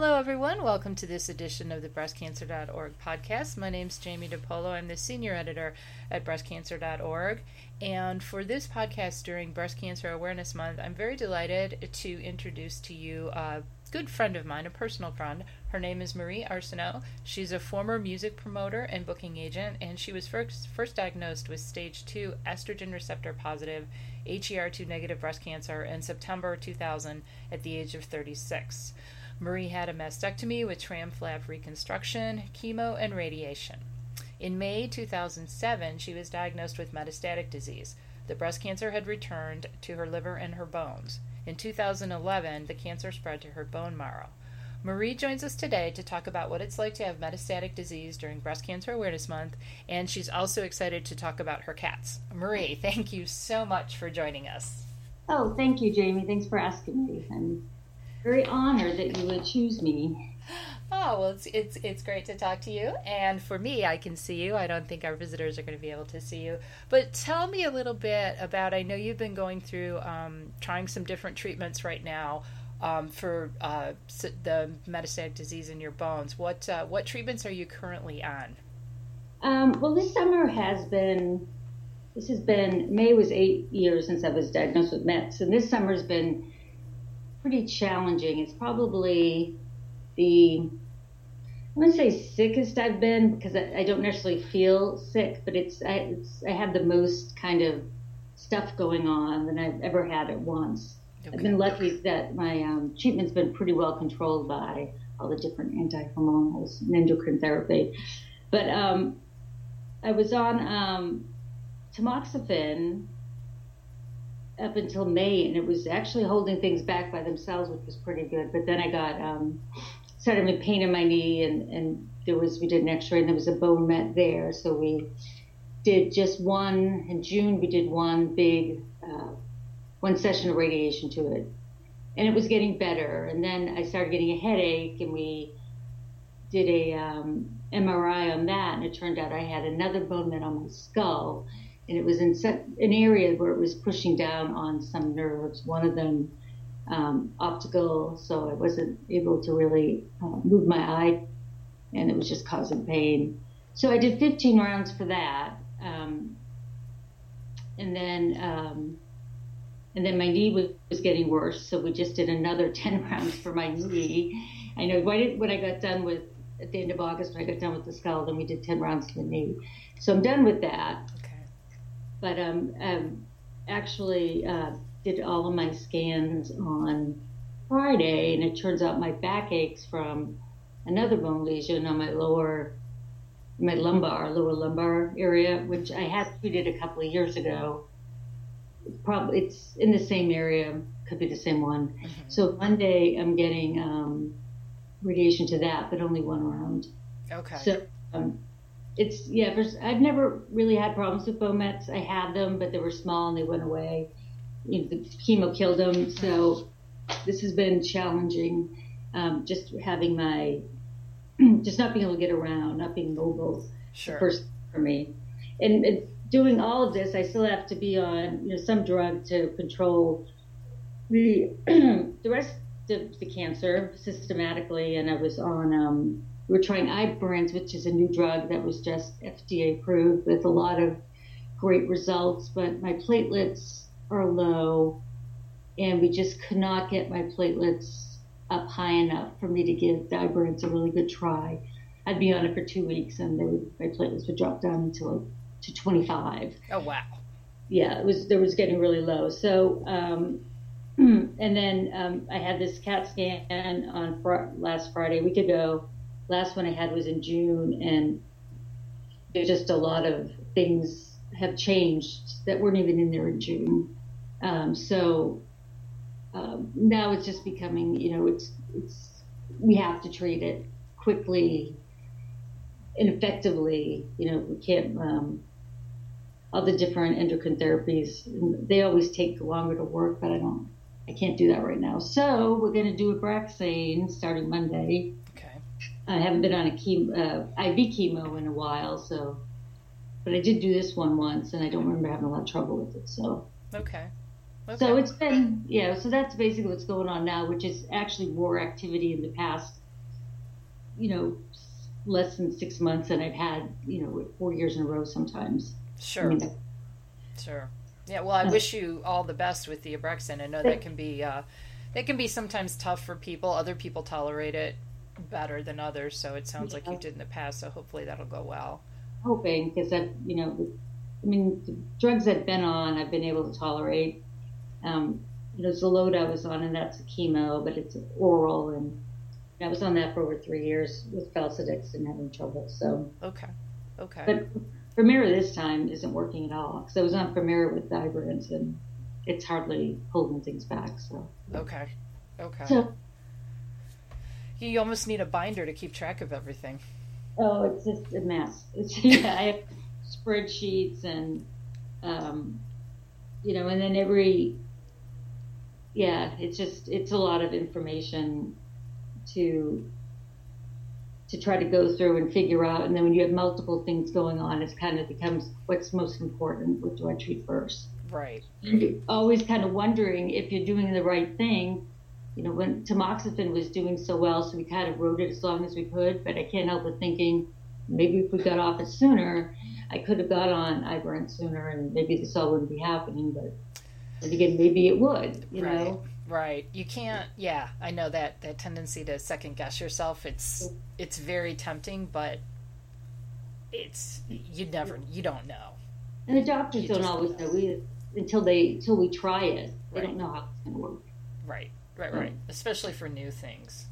Hello, everyone. Welcome to this edition of the breastcancer.org podcast. My name is Jamie DePolo. I'm the senior editor at breastcancer.org. And for this podcast during Breast Cancer Awareness Month, I'm very delighted to introduce to you a good friend of mine, a personal friend. Her name is Marie Arsenault. She's a former music promoter and booking agent, and she was first, first diagnosed with stage 2 estrogen receptor positive, HER2 negative breast cancer in September 2000 at the age of 36. Marie had a mastectomy with tram flap reconstruction, chemo, and radiation. In May 2007, she was diagnosed with metastatic disease. The breast cancer had returned to her liver and her bones. In 2011, the cancer spread to her bone marrow. Marie joins us today to talk about what it's like to have metastatic disease during Breast Cancer Awareness Month, and she's also excited to talk about her cats. Marie, thank you so much for joining us. Oh, thank you, Jamie. Thanks for asking me. I'm very honored that you would choose me. Oh well, it's it's it's great to talk to you, and for me, I can see you. I don't think our visitors are going to be able to see you. But tell me a little bit about. I know you've been going through um, trying some different treatments right now um, for uh, the metastatic disease in your bones. What uh, what treatments are you currently on? Um, well, this summer has been. This has been May was eight years since I was diagnosed with METS, and this summer has been pretty challenging. It's probably the I wouldn't say sickest I've been because I, I don't necessarily feel sick, but it's I, it's I have the most kind of stuff going on than I've ever had at once. Okay. I've been lucky that my um, treatment's been pretty well controlled by all the different anti-hormonals and endocrine therapy. But um, I was on um, tamoxifen up until May, and it was actually holding things back by themselves, which was pretty good. But then I got um, started having pain in my knee, and and there was we did an X-ray, and there was a bone met there, so we did just one in June. We did one big uh, one session of radiation to it, and it was getting better. And then I started getting a headache, and we did a um, MRI on that, and it turned out I had another bone met on my skull and it was in an area where it was pushing down on some nerves. One of them um, optical, so I wasn't able to really uh, move my eye, and it was just causing pain. So I did 15 rounds for that, um, and then um, and then my knee was, was, getting worse. So we just did another 10 rounds for my knee. I know when I got done with at the end of August, when I got done with the skull, then we did 10 rounds to the knee. So I'm done with that but um, um, actually uh, did all of my scans on Friday, and it turns out my back aches from another bone lesion on my lower, my lumbar, lower lumbar area, which I had treated a couple of years ago. Probably it's in the same area, could be the same one. Mm-hmm. So Monday I'm getting um, radiation to that, but only one round. Okay. So um, it's yeah. I've never really had problems with bone mets. I had them, but they were small and they went away. You know, the chemo killed them. So this has been challenging. Um, just having my, just not being able to get around, not being mobile. Sure. First for me, and, and doing all of this, I still have to be on you know some drug to control the the rest of the cancer systematically, and I was on um, we're trying Ibrance, which is a new drug that was just FDA approved with a lot of great results, but my platelets are low and we just could not get my platelets up high enough for me to give Ibrance a really good try. I'd be on it for two weeks and would, my platelets would drop down to like to 25. Oh wow! Yeah, it was there was getting really low. So um, and then um, I had this CAT scan on fr- last Friday, a week ago, last one I had was in June, and there's just a lot of things have changed that weren't even in there in June. Um, so um, now it's just becoming, you know, it's it's we have to treat it quickly and effectively. You know, we can't. Um, all the different endocrine therapies, they always take longer to work, but I don't, I can't do that right now. So we're going to do a Abraxane starting Monday. I haven't been on a chemo, uh, IV chemo in a while, so. But I did do this one once, and I don't remember having a lot of trouble with it. So. Okay. okay. So it's been yeah. So that's basically what's going on now, which is actually more activity in the past you know, less than six months and I've had, you know, four years in a row sometimes. Sure. I mean, sure. Yeah. Well, I uh, wish you all the best with the Abraxane. I know that can be uh, that can be sometimes tough for people. Other people tolerate it better than others. So it sounds yeah. like you did in the past. So hopefully that'll go well. Hoping because that you know, I mean, the drugs I've been on, I've been able to tolerate. Um, you know, Xeloda I was on, and that's a chemo, but it's oral, and I was on that for over three years with Faslodex and having trouble. So okay, okay. But Femara this time isn't working at all because I was on Femara with Ibrance and it's hardly holding things back. So okay, okay. So you almost need a binder to keep track of everything. Oh, it's just a mess. It's yeah, I have spreadsheets and um, you know, and then every yeah, it's just it's a lot of information to to try to go through and figure out. And then when you have multiple things going on, it kind of becomes what's most important. What do I treat first? Right. And you're always kind of wondering if you're doing the right thing. You know, when tamoxifen was doing so well, so we kind of rode it as long as we could. But I can't help but thinking maybe if we got off it sooner, I could have got on Ibrance sooner, and maybe this all wouldn't be happening. But again, maybe it would. You right. know. Right. You can't. Yeah, I know that that tendency to second guess yourself. It's it's very tempting, but it's you never you don't know. And the doctors you don't always know, know either until they until we try it. They right. don't know how it's going to work. Right. Right. Right. Especially for new things.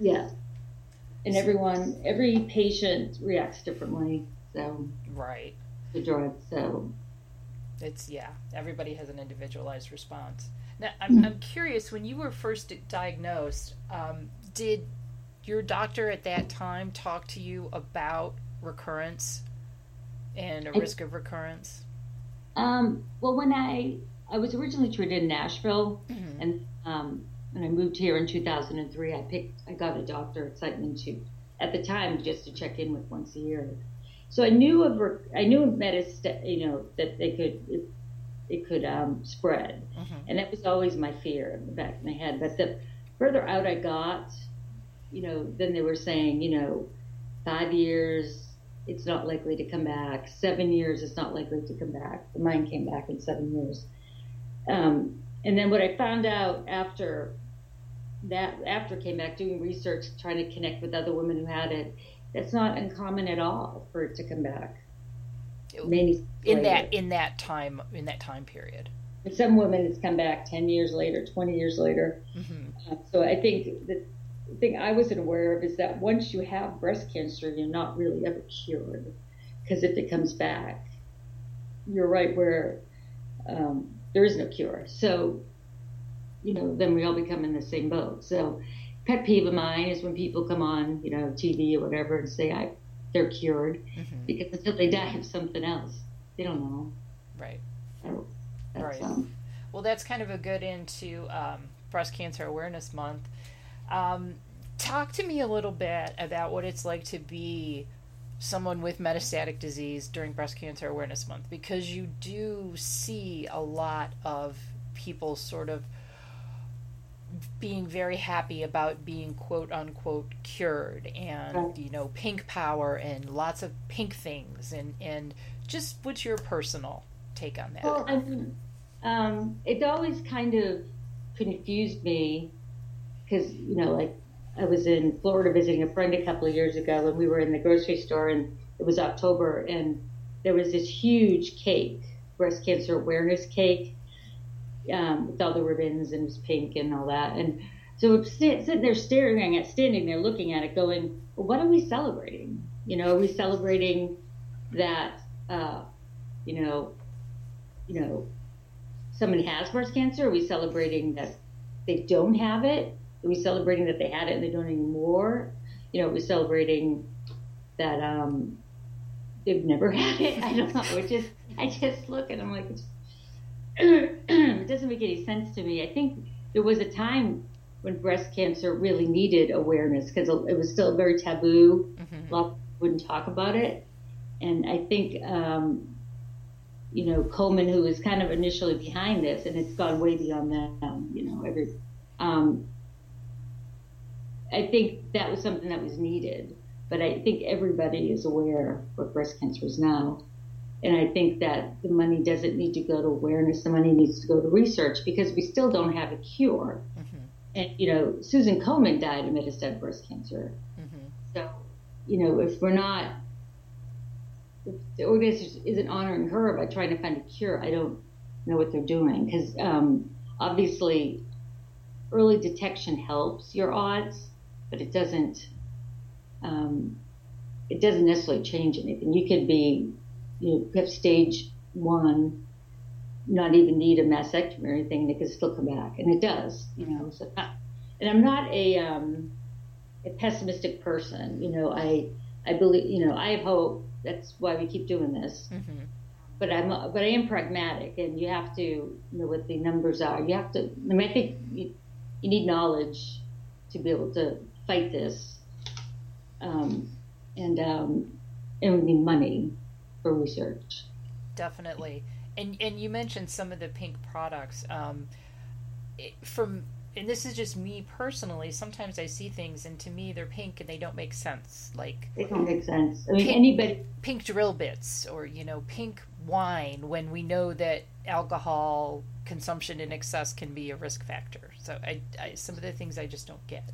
Yeah. And everyone, every patient reacts differently. So. Right. The drug. So. It's yeah. Everybody has an individualized response. Now, I'm, I'm curious. When you were first diagnosed, um, did your doctor at that time talk to you about recurrence and a risk of recurrence? Um, well, when I I was originally treated in Nashville, mm-hmm. and um, when I moved here in 2003, I picked I got a doctor at Siteman at the time just to check in with once a year. So I knew of I knew of you know, that they could it could um, spread. Mm-hmm. And that was always my fear in the back of my head. But the further out I got, you know, then they were saying, you know, five years, it's not likely to come back. Seven years, it's not likely to come back. The mine came back in seven years. Um, and then what I found out after that, after came back doing research, trying to connect with other women who had it, that's not uncommon at all for it to come back many in later. that in that time in that time period. Some women, it's come back ten years later, twenty years later. Mm-hmm. Uh, so I think the thing I wasn't aware of is that once you have breast cancer, you're not really ever cured because if it comes back, you're right where um, there is no cure. So you know, then we all become in the same boat. So pet peeve of mine is when people come on, you know, TV or whatever and say, I they're cured mm-hmm. because until they die of something else, they don't know. Right. So right. Um, well, that's kind of a good into um, Breast Cancer Awareness Month. Um, talk to me a little bit about what it's like to be someone with metastatic disease during Breast Cancer Awareness Month because you do see a lot of people sort of being very happy about being quote unquote cured and right. you know pink power and lots of pink things and and just what's your personal take on that well I mean, um, it always kind of confused me because you know like i was in florida visiting a friend a couple of years ago and we were in the grocery store and it was october and there was this huge cake breast cancer awareness cake um, with all the ribbons and it was pink and all that. And so sitting there staring at, standing there looking at it, going, well, "What are we celebrating? You know, are we celebrating that? Uh, you know, you know, somebody has breast cancer? Are we celebrating that they don't have it? Are we celebrating that they had it and they don't anymore? You know, are we celebrating that um, they've never had it? I don't know. It just, I just look and I'm like, it's it doesn't make any sense to me. I think there was a time when breast cancer really needed awareness because it was still very taboo. Mm-hmm. A lot of people wouldn't talk about it. And I think, um, you know, Komen, who was kind of initially behind this, and it's gone way beyond that, um, you know, every, um, I think that was something that was needed. But I think everybody is aware what breast cancer is now. And I think that the money doesn't need to go to awareness. The money needs to go to research because we still don't have a cure. Mm-hmm. And, you know, Susan Komen died of metastatic breast cancer. Mm-hmm. So, you know, if we're not, if the organization isn't honoring her by trying to find a cure, I don't know what they're doing. Because um, obviously, early detection helps your odds, but it doesn't. Um, it doesn't necessarily change anything. You could be you know, have stage one, not even need a mastectomy or anything, they could still come back, and it does, you know. So, and I'm not a um, a pessimistic person, you know. I I believe, you know, I have hope. That's why we keep doing this. Mm-hmm. But I'm but I am pragmatic, and you have to know what the numbers are. You have to. I mean, I think you, you need knowledge to be able to fight this, um, and um, and we need money for research. Definitely, and and you mentioned some of the pink products. Um, it, from and this is just me personally. Sometimes I see things, and to me, they're pink and they don't make sense. Like they don't make sense. I mean, pink, anybody pink drill bits or you know pink wine when we know that alcohol consumption in excess can be a risk factor. So I, I some of the things I just don't get.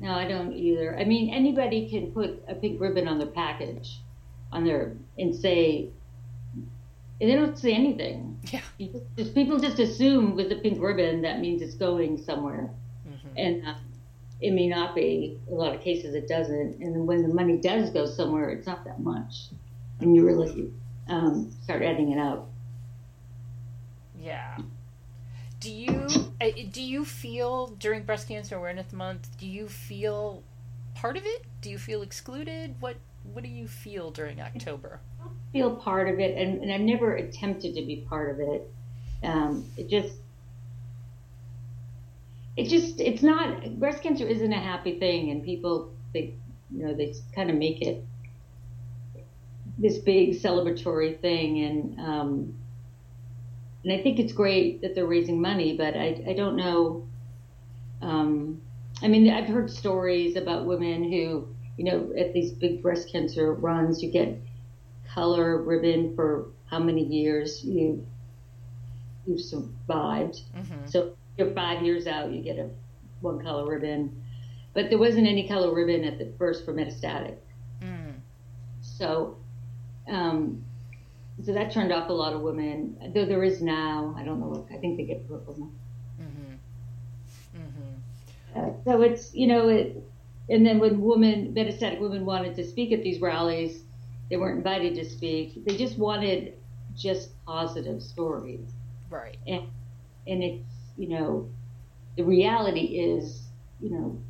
No, I don't either. I mean, anybody can put a pink ribbon on their package on there and say, and they don't say anything. Yeah. Just, people just assume with the pink ribbon that means it's going somewhere, mm-hmm. and uh, it may not be. A lot of cases it doesn't, and when the money does go somewhere, it's not that much, and you really um, start adding it up. Yeah. Do you uh, do you feel during Breast Cancer Awareness Month? Do you feel part of it? Do you feel excluded? What what do you feel during October? I feel part of it, and, and I've never attempted to be part of it. Um, it just, it just, it's not. Breast cancer isn't a happy thing, and people, they, you know, they kind of make it this big celebratory thing, and um, and I think it's great that they're raising money, but I, I don't know. Um, I mean, I've heard stories about women who you know, at these big breast cancer runs, you get color ribbon for how many years you you've survived. Mm-hmm. So you're five years out, you get a one color ribbon. But there wasn't any color ribbon at the first for metastatic. Mm. So, um, so that turned off a lot of women. Though there is now, I don't know. I think they get purple now. Mm-hmm. Mm-hmm. Uh, so it's you know it and then when women, metastatic women wanted to speak at these rallies, they weren't invited to speak. They just wanted just positive stories. Right. And, and it's, you know, the reality is, you know,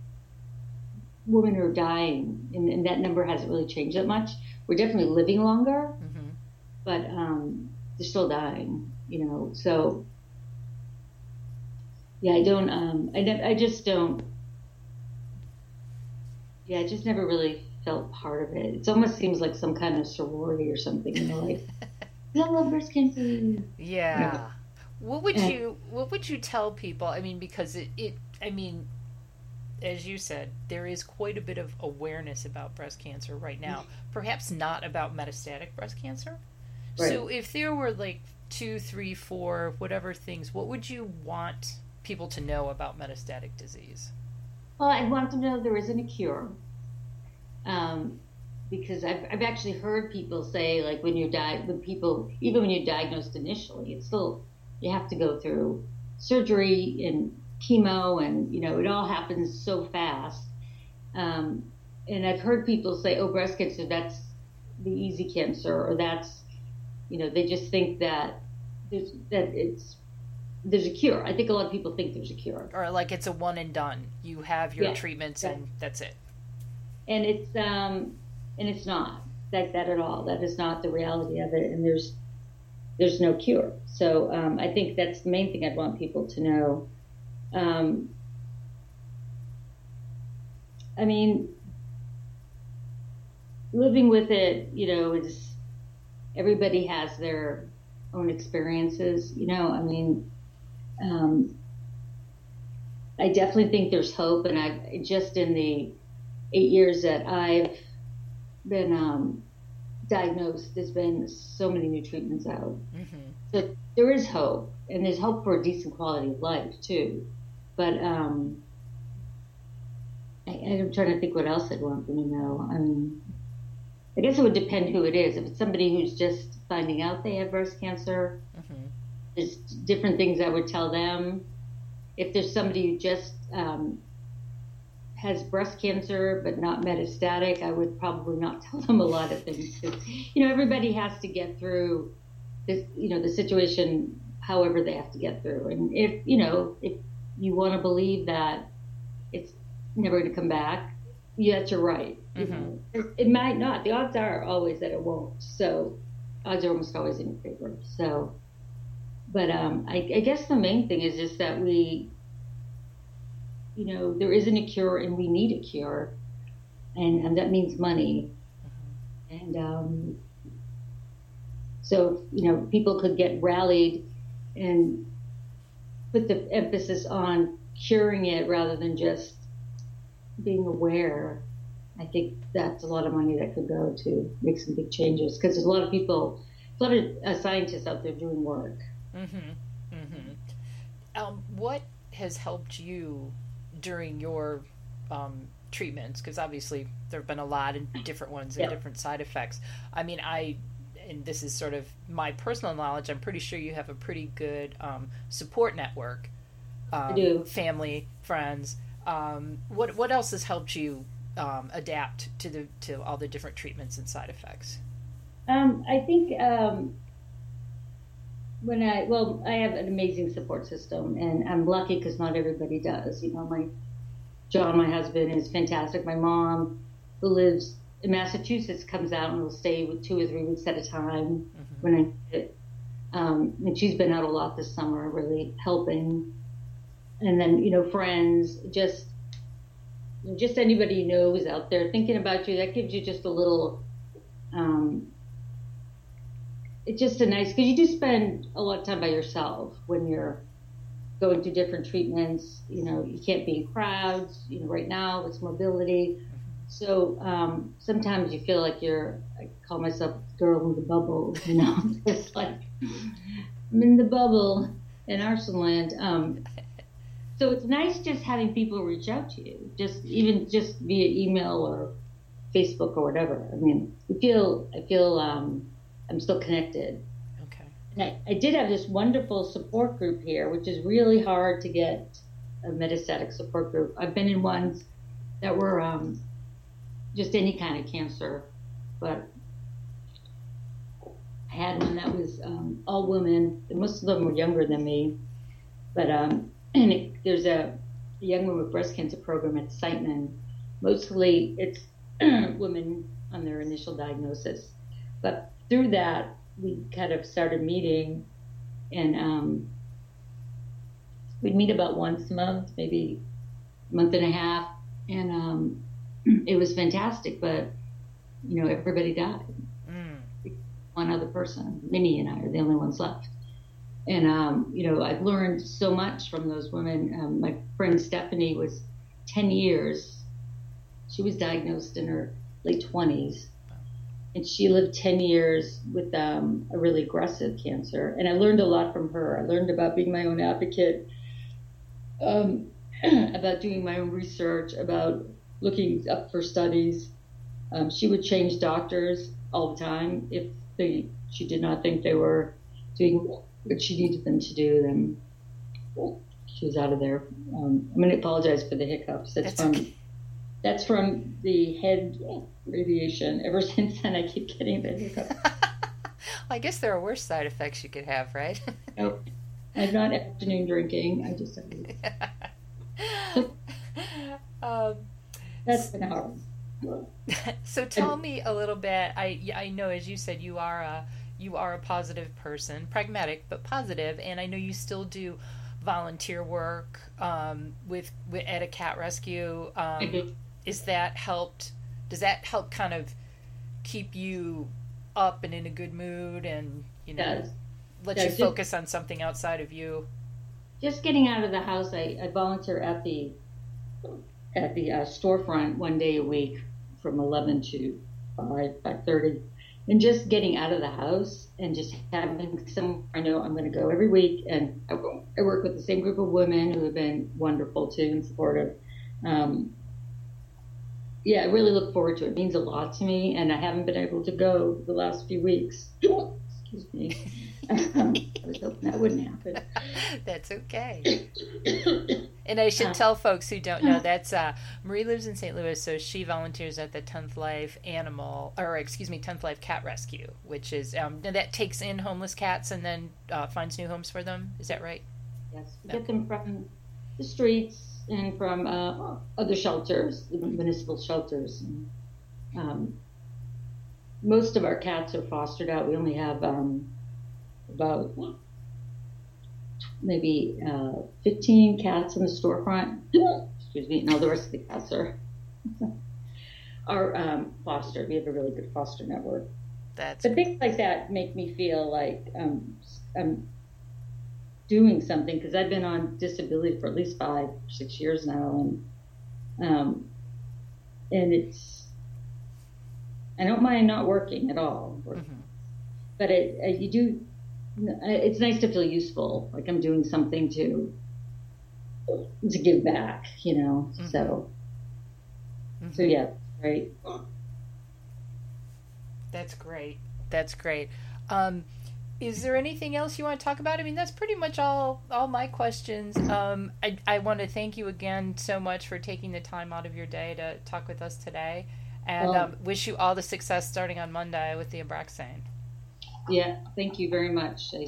women are dying, and, and that number hasn't really changed that much. We're definitely living longer, mm-hmm. but um, they're still dying, you know. So, yeah, I don't, um, I, I just don't yeah, I just never really felt part of it. It almost seems like some kind of sorority or something, you know, like I love breast cancer. Yeah. What would you What would you tell people? I mean, because it, it I mean, as you said, there is quite a bit of awareness about breast cancer right now. Perhaps not about metastatic breast cancer. Right. So, if there were like two, three, four, whatever things, what would you want people to know about metastatic disease? Well, I want to know there isn't a cure. Um, because I've, I've actually heard people say, like, when you're di- when people, even when you're diagnosed initially, it's still, you have to go through surgery and chemo, and, you know, it all happens so fast. Um, and I've heard people say, oh, breast cancer, that's the easy cancer, or that's, you know, they just think that that it's there's a cure. I think a lot of people think there's a cure. Or like it's a one and done. You have your yeah, treatments and that's it. And it's um and it's not like that at all. That is not the reality of it and there's there's no cure. So um, I think that's the main thing I'd want people to know. Um, I mean, living with it, you know, is everybody has their own experiences. You know, I mean, um, I definitely think there's hope, and I just in the eight years that I've been um, diagnosed, there's been so many new treatments out. Mm-hmm. So there is hope, and there's hope for a decent quality of life too. But um, I, am trying to think what else I'd want them to know. I mean, I guess it would depend who it is. If it's somebody who's just finding out they have breast cancer, mm-hmm. There's different things I would tell them. If there's somebody who just um, has breast cancer but not metastatic, I would probably not tell them a lot of things. You know, everybody has to get through this, you know, the situation however they have to get through. And if, you know, if you want to believe that it's never going to come back, yeah, that's your right. Mm-hmm. It, it might not. The odds are always that it won't. So odds are almost always in your favor. So, but um, I, I guess the main thing is just that we, you know, there isn't a cure and we need a cure, and and that means money, mm-hmm. and um, so you know people could get rallied and put the emphasis on curing it rather than just being aware I think that's a lot of money that could go to make some big changes because there's a lot of people, a lot of uh, scientists out there doing work. Mm-hmm. Mm-hmm. Um, what has helped you during your um, treatments? Because obviously there have been a lot of different ones and yeah. different side effects. I mean, I and this is sort of my personal knowledge. I'm pretty sure you have a pretty good um, support network. I do. Um, family, friends. Um, what what else has helped you um, adapt to the to all the different treatments and side effects? Um, I think um, when I well, I have an amazing support system, and I'm lucky because not everybody does. You know, my John, my husband, is fantastic. My mom, who lives in Massachusetts, comes out and will stay with two or three weeks at a time mm-hmm. when I. Um, and she's been out a lot this summer, really helping. And then, you know, friends, just just anybody you know who's out there thinking about you, that gives you just a little, um, it's just a nice, because you do spend a lot of time by yourself when you're going through different treatments. You know, you can't be in crowds, you know, right now it's mobility. So um, sometimes you feel like you're, I call myself girl in the bubble, you know, it's like I'm in the bubble in Arsonland. Um, so it's nice just having people reach out to you, just even just via email or Facebook or whatever. I mean, I feel I feel um, I'm still connected. Okay. And I, I did have this wonderful support group here, which is really hard to get a metastatic support group. I've been in ones that were um, just any kind of cancer, but I had one that was um, all women. Most of them were younger than me, but um, and it, there's a, a young woman with breast cancer program at Siteman. Mostly it's women on their initial diagnosis, but through that we kind of started meeting, and um, we'd meet about once a month, maybe a month and a half, and um, it was fantastic. But you know, everybody died. Mm. One other person, Minnie and I, are the only ones left and um, you know I've learned so much from those women. Um, my friend Stephanie was 10 years. She was diagnosed in her late 20s, and she lived 10 years with um, a really aggressive cancer. And I learned a lot from her. I learned about being my own advocate, um, about doing my own research, about looking up for studies. Um, she would change doctors all the time if they, she did not think they were doing what she needed them to do, then she was out of there. Um, I'm going to apologize for the hiccups. That's, that's from okay. That's from the head radiation. Ever since then, I keep getting the hiccups. I guess there are worse side effects you could have, right? nope. I'm not afternoon drinking. I just um, that's been hard. so tell me a little bit. I I know, as you said, you are a you are a positive person, pragmatic but positive, and I know you still do volunteer work um, with, with, at a cat rescue. Um, mm-hmm. Is that helped? Does that help kind of keep you up and in a good mood, and you know, let you focus on something outside of you? just getting out of the house. I, I volunteer at the at the uh, storefront one day a week from 11 to 5 5:30, and just getting out of the house and just having some. I know I'm going to go every week, and I, I work with the same group of women who have been wonderful too and supportive. Um, yeah, I really look forward to it. It means a lot to me, and I haven't been able to go the last few weeks. Excuse me. I was hoping that wouldn't happen. that's okay. and I should uh, tell folks who don't know that's uh, Marie lives in St. Louis, so she volunteers at the 10th Life Animal, or excuse me, 10th Life Cat Rescue, which is um, that takes in homeless cats and then uh, finds new homes for them. Is that right? Yes, okay. get them from the streets and from uh, other shelters, municipal shelters. And, um, most of our cats are fostered out. We only have um, about maybe uh, 15 cats in the storefront. Excuse me. No, the rest of the cats are are um, fostered. We have a really good foster network. That's but things like that make me feel like um, I'm doing something because I've been on disability for at least five, six years now, and um, and it's I don't mind not working at all, mm-hmm. but it, uh, you do. It's nice to feel useful, like I'm doing something to to give back, you know. Mm-hmm. So, mm-hmm. so yeah, right. That's great. That's great. Um, is there anything else you want to talk about? I mean, that's pretty much all all my questions. Um, I, I want to thank you again so much for taking the time out of your day to talk with us today and well, um, wish you all the success starting on Monday with the Abraxane. Yeah, thank you very much. I,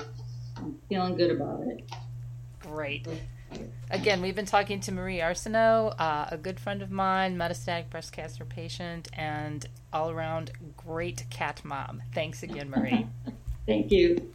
am feeling good about it. Great. Again, we've been talking to Marie Arsenault, uh, a good friend of mine, metastatic breast cancer patient, and all around great cat mom. Thanks again, Marie. thank you.